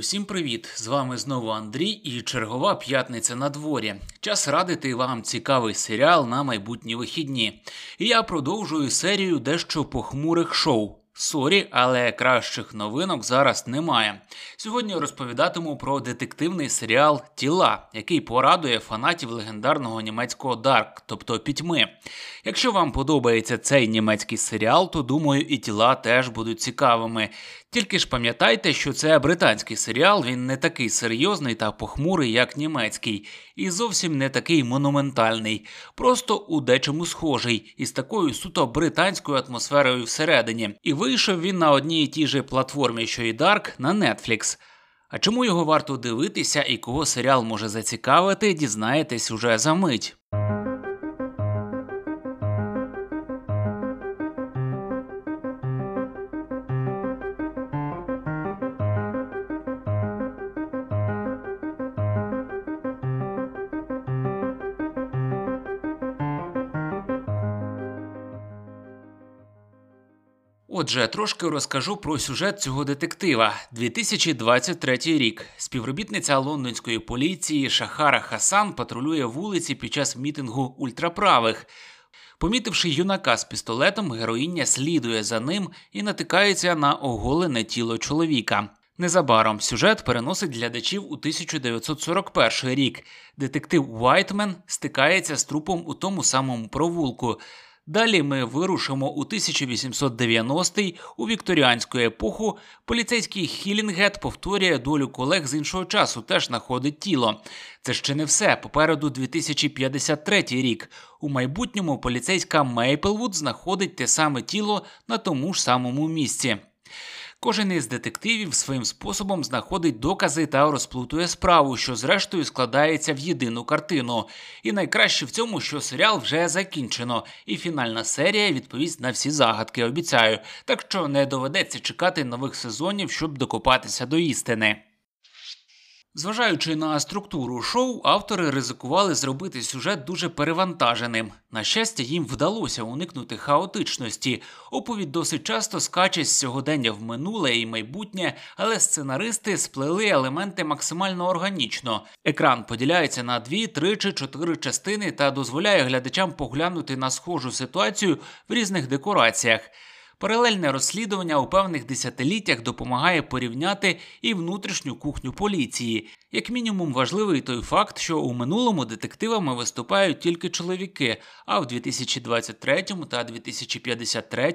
Усім привіт! З вами знову Андрій і чергова п'ятниця на дворі. Час радити вам цікавий серіал на майбутні вихідні. І я продовжую серію дещо похмурих шоу. Sorry, але кращих новинок зараз немає. Сьогодні розповідатиму про детективний серіал Тіла, який порадує фанатів легендарного німецького Dark, тобто пітьми. Якщо вам подобається цей німецький серіал, то думаю, і тіла теж будуть цікавими. Тільки ж пам'ятайте, що це британський серіал, він не такий серйозний та похмурий, як німецький, і зовсім не такий монументальний, просто у дечому схожий, із такою суто британською атмосферою всередині. І вийшов він на одній і тій же платформі, що і Dark, на Netflix. А чому його варто дивитися і кого серіал може зацікавити, дізнаєтесь уже за мить. Отже, трошки розкажу про сюжет цього детектива. 2023 рік. Співробітниця лондонської поліції Шахара Хасан патрулює вулиці під час мітингу ультраправих. Помітивши юнака з пістолетом, героїня слідує за ним і натикається на оголене тіло чоловіка. Незабаром сюжет переносить глядачів у 1941 рік. Детектив Уайтмен стикається з трупом у тому самому провулку. Далі ми вирушимо у 1890-й у вікторіанську епоху. Поліцейський Хілінгет повторює долю колег з іншого часу, теж знаходить тіло. Це ще не все. Попереду 2053 рік. У майбутньому поліцейська Мейплвуд знаходить те саме тіло на тому ж самому місці. Кожен із детективів своїм способом знаходить докази та розплутує справу, що зрештою складається в єдину картину. І найкраще в цьому, що серіал вже закінчено, і фінальна серія відповість на всі загадки. Обіцяю, так що не доведеться чекати нових сезонів, щоб докопатися до істини. Зважаючи на структуру шоу, автори ризикували зробити сюжет дуже перевантаженим. На щастя, їм вдалося уникнути хаотичності. Оповідь досить часто скаче з сьогодення в минуле і майбутнє, але сценаристи сплели елементи максимально органічно. Екран поділяється на дві, три чи чотири частини та дозволяє глядачам поглянути на схожу ситуацію в різних декораціях. Паралельне розслідування у певних десятиліттях допомагає порівняти і внутрішню кухню поліції. Як мінімум, важливий той факт, що у минулому детективами виступають тільки чоловіки, а в 2023 та 2053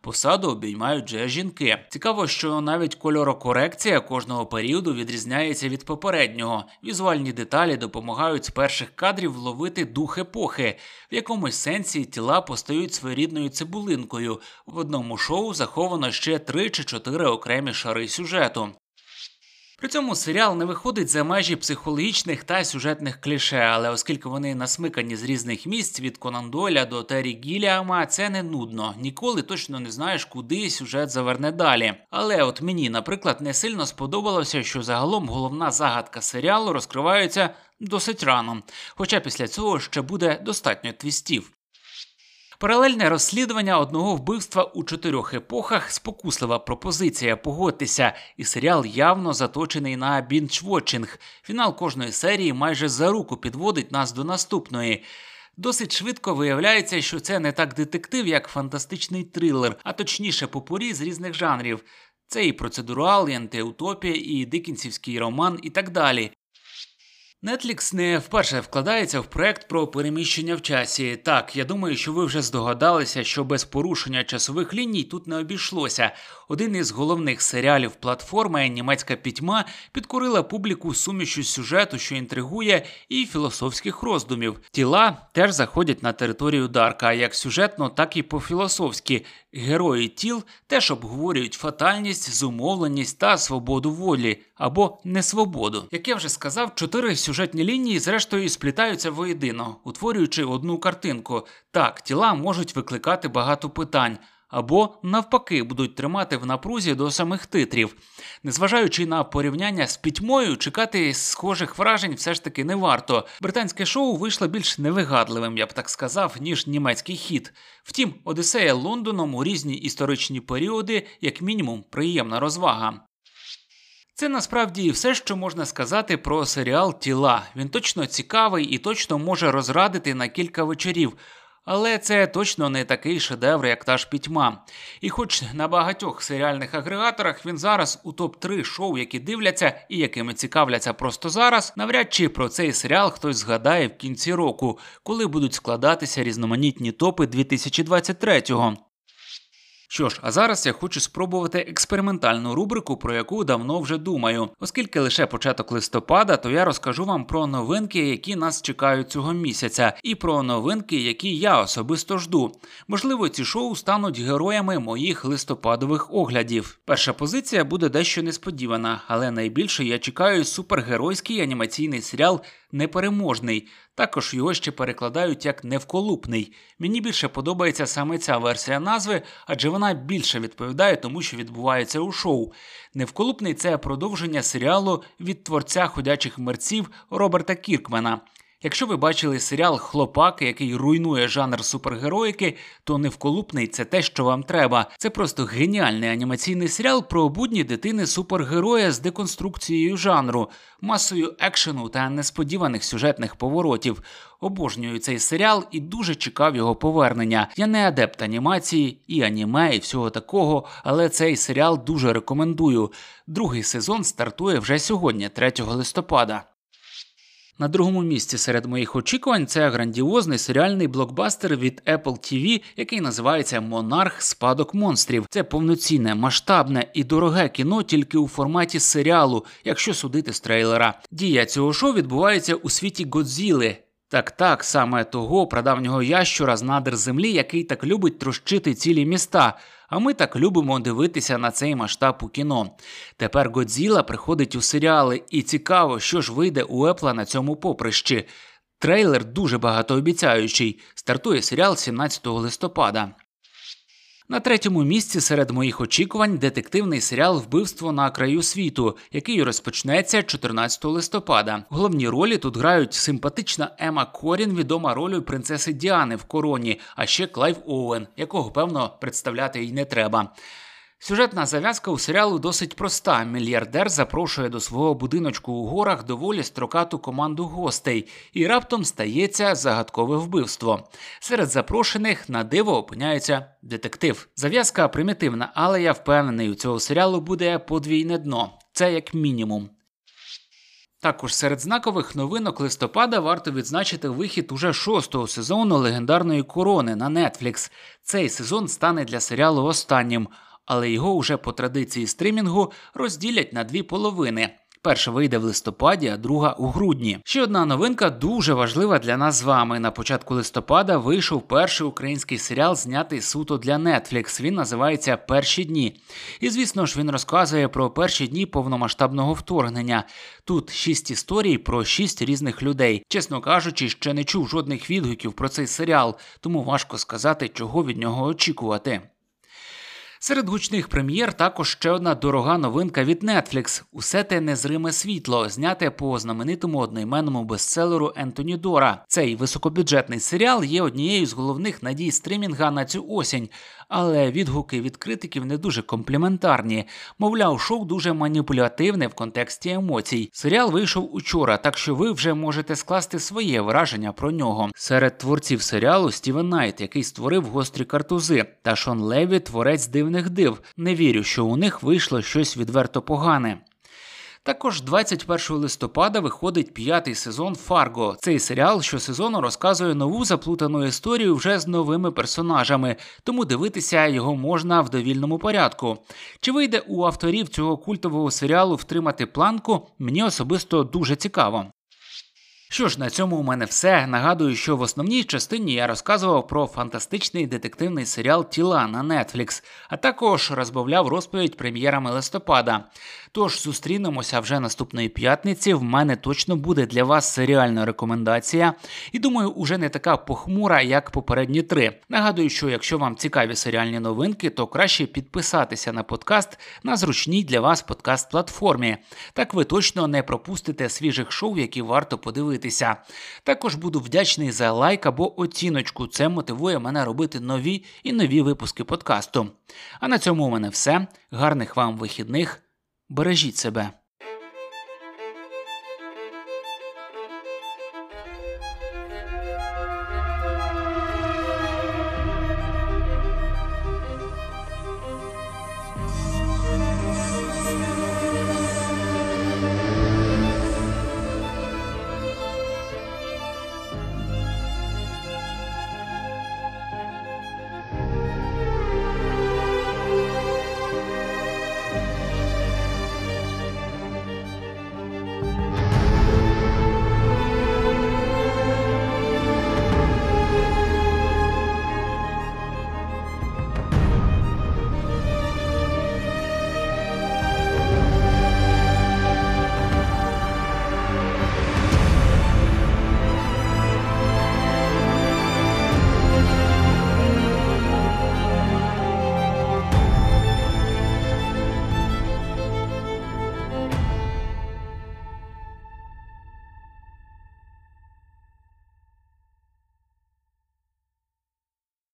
посаду обіймають вже жінки. Цікаво, що навіть кольорокорекція кожного періоду відрізняється від попереднього. Візуальні деталі допомагають з перших кадрів вловити дух епохи. В якомусь сенсі тіла постають своєрідною цибулинкою. В одному шоу заховано ще три чи чотири окремі шари сюжету. При цьому серіал не виходить за межі психологічних та сюжетних кліше, але оскільки вони насмикані з різних місць від Конан Дойля до Террі Гіліама, це не нудно. Ніколи точно не знаєш, куди сюжет заверне далі. Але от мені, наприклад, не сильно сподобалося, що загалом головна загадка серіалу розкривається досить рано. Хоча після цього ще буде достатньо твістів. Паралельне розслідування одного вбивства у чотирьох епохах спокуслива пропозиція погодьтеся, і серіал явно заточений на бінчвотчинг. Фінал кожної серії майже за руку підводить нас до наступної. Досить швидко виявляється, що це не так детектив, як фантастичний трилер, а точніше попорі з різних жанрів. Це і процедурал, і антиутопія, і дикінсівський роман, і так далі. Netflix не вперше вкладається в проект про переміщення в часі. Так, я думаю, що ви вже здогадалися, що без порушення часових ліній тут не обійшлося. Один із головних серіалів платформи німецька пітьма підкорила публіку сумішю сюжету, що інтригує, і філософських роздумів. Тіла теж заходять на територію Дарка, як сюжетно, так і по-філософськи. Герої тіл теж обговорюють фатальність, зумовленість та свободу волі або несвободу. Як я вже сказав, чотири сюжетні лінії, зрештою, сплітаються воєдино, утворюючи одну картинку. Так, тіла можуть викликати багато питань або навпаки будуть тримати в напрузі до самих титрів. Незважаючи на порівняння з пітьмою, чекати схожих вражень все ж таки не варто. Британське шоу вийшло більш невигадливим, я б так сказав, ніж німецький хіт. Втім, Одіссея Лондоном у різні історичні періоди, як мінімум, приємна розвага. Це насправді все, що можна сказати про серіал Тіла. Він точно цікавий і точно може розрадити на кілька вечорів. Але це точно не такий шедевр, як та ж пітьма. І хоч на багатьох серіальних агрегаторах він зараз у топ-3 шоу, які дивляться і якими цікавляться просто зараз, навряд чи про цей серіал хтось згадає в кінці року, коли будуть складатися різноманітні топи 2023-го. Що ж, а зараз я хочу спробувати експериментальну рубрику, про яку давно вже думаю. Оскільки лише початок листопада, то я розкажу вам про новинки, які нас чекають цього місяця, і про новинки, які я особисто жду. Можливо, ці шоу стануть героями моїх листопадових оглядів. Перша позиція буде дещо несподівана, але найбільше я чекаю супергеройський анімаційний серіал непереможний. Також його ще перекладають як невколупний. Мені більше подобається саме ця версія назви, адже вона більше відповідає тому, що відбувається у шоу. Невколупний це продовження серіалу від творця ходячих мерців Роберта Кіркмена. Якщо ви бачили серіал Хлопак, який руйнує жанр супергероїки, то невколупний це те, що вам треба. Це просто геніальний анімаційний серіал про будні дитини супергероя з деконструкцією жанру, масою екшену та несподіваних сюжетних поворотів. Обожнюю цей серіал і дуже чекав його повернення. Я не адепт анімації і аніме, і всього такого, але цей серіал дуже рекомендую. Другий сезон стартує вже сьогодні, 3 листопада. На другому місці серед моїх очікувань це грандіозний серіальний блокбастер від Apple TV, який називається Монарх Спадок монстрів. Це повноцінне, масштабне і дороге кіно тільки у форматі серіалу, якщо судити з трейлера. Дія цього шоу відбувається у світі Годзіли. Так, так, саме того прадавнього ящура з надр землі, який так любить трощити цілі міста. А ми так любимо дивитися на цей масштаб у кіно. Тепер Годзіла приходить у серіали, і цікаво, що ж вийде у Епла на цьому поприщі. Трейлер дуже багатообіцяючий. Стартує серіал 17 листопада. На третьому місці серед моїх очікувань детективний серіал Вбивство на краю світу, який розпочнеться 14 листопада. Головні ролі тут грають симпатична Ема Корін, відома ролью принцеси Діани в короні, а ще Клайв Оуен, якого певно представляти й не треба. Сюжетна зав'язка у серіалу досить проста. Мільярдер запрошує до свого будиночку у горах доволі строкату команду гостей, і раптом стається загадкове вбивство. Серед запрошених на диво опиняється детектив. Зав'язка примітивна, але я впевнений, у цього серіалу буде подвійне дно. Це як мінімум. Також серед знакових новинок листопада варто відзначити вихід уже шостого сезону легендарної корони на Netflix. Цей сезон стане для серіалу останнім але його уже по традиції стримінгу розділять на дві половини. Перша вийде в листопаді, а друга у грудні. Ще одна новинка дуже важлива для нас з вами. На початку листопада вийшов перший український серіал, знятий суто для Netflix. Він називається Перші дні. І звісно ж він розказує про перші дні повномасштабного вторгнення. Тут шість історій про шість різних людей. Чесно кажучи, ще не чув жодних відгуків про цей серіал, тому важко сказати, чого від нього очікувати. Серед гучних прем'єр також ще одна дорога новинка від Netflix Усе те незриме світло, зняте по знаменитому одноіменному бестселеру Ентоні Дорра. Цей високобюджетний серіал є однією з головних надій стрімінга на цю осінь, але відгуки від критиків не дуже компліментарні. Мовляв, шоу дуже маніпулятивне в контексті емоцій. Серіал вийшов учора, так що ви вже можете скласти своє враження про нього. Серед творців серіалу Стівен Найт, який створив гострі картузи, та Шон Леві, творець дивних див. Не вірю, що у них вийшло щось відверто погане. Також 21 листопада виходить п'ятий сезон Фарго. Цей серіал щосезону розказує нову заплутану історію вже з новими персонажами, тому дивитися його можна в довільному порядку. Чи вийде у авторів цього культового серіалу втримати планку? Мені особисто дуже цікаво. Що ж, на цьому у мене все. Нагадую, що в основній частині я розказував про фантастичний детективний серіал Тіла на Netflix, а також розбавляв розповідь прем'єрами листопада. Тож зустрінемося вже наступної п'ятниці. В мене точно буде для вас серіальна рекомендація, і думаю, уже не така похмура, як попередні три. Нагадую, що якщо вам цікаві серіальні новинки, то краще підписатися на подкаст на зручній для вас подкаст-платформі. Так ви точно не пропустите свіжих шоу, які варто подивитися. Також буду вдячний за лайк або оціночку. Це мотивує мене робити нові і нові випуски подкасту. А на цьому у мене все. Гарних вам вихідних. Бережіть себе.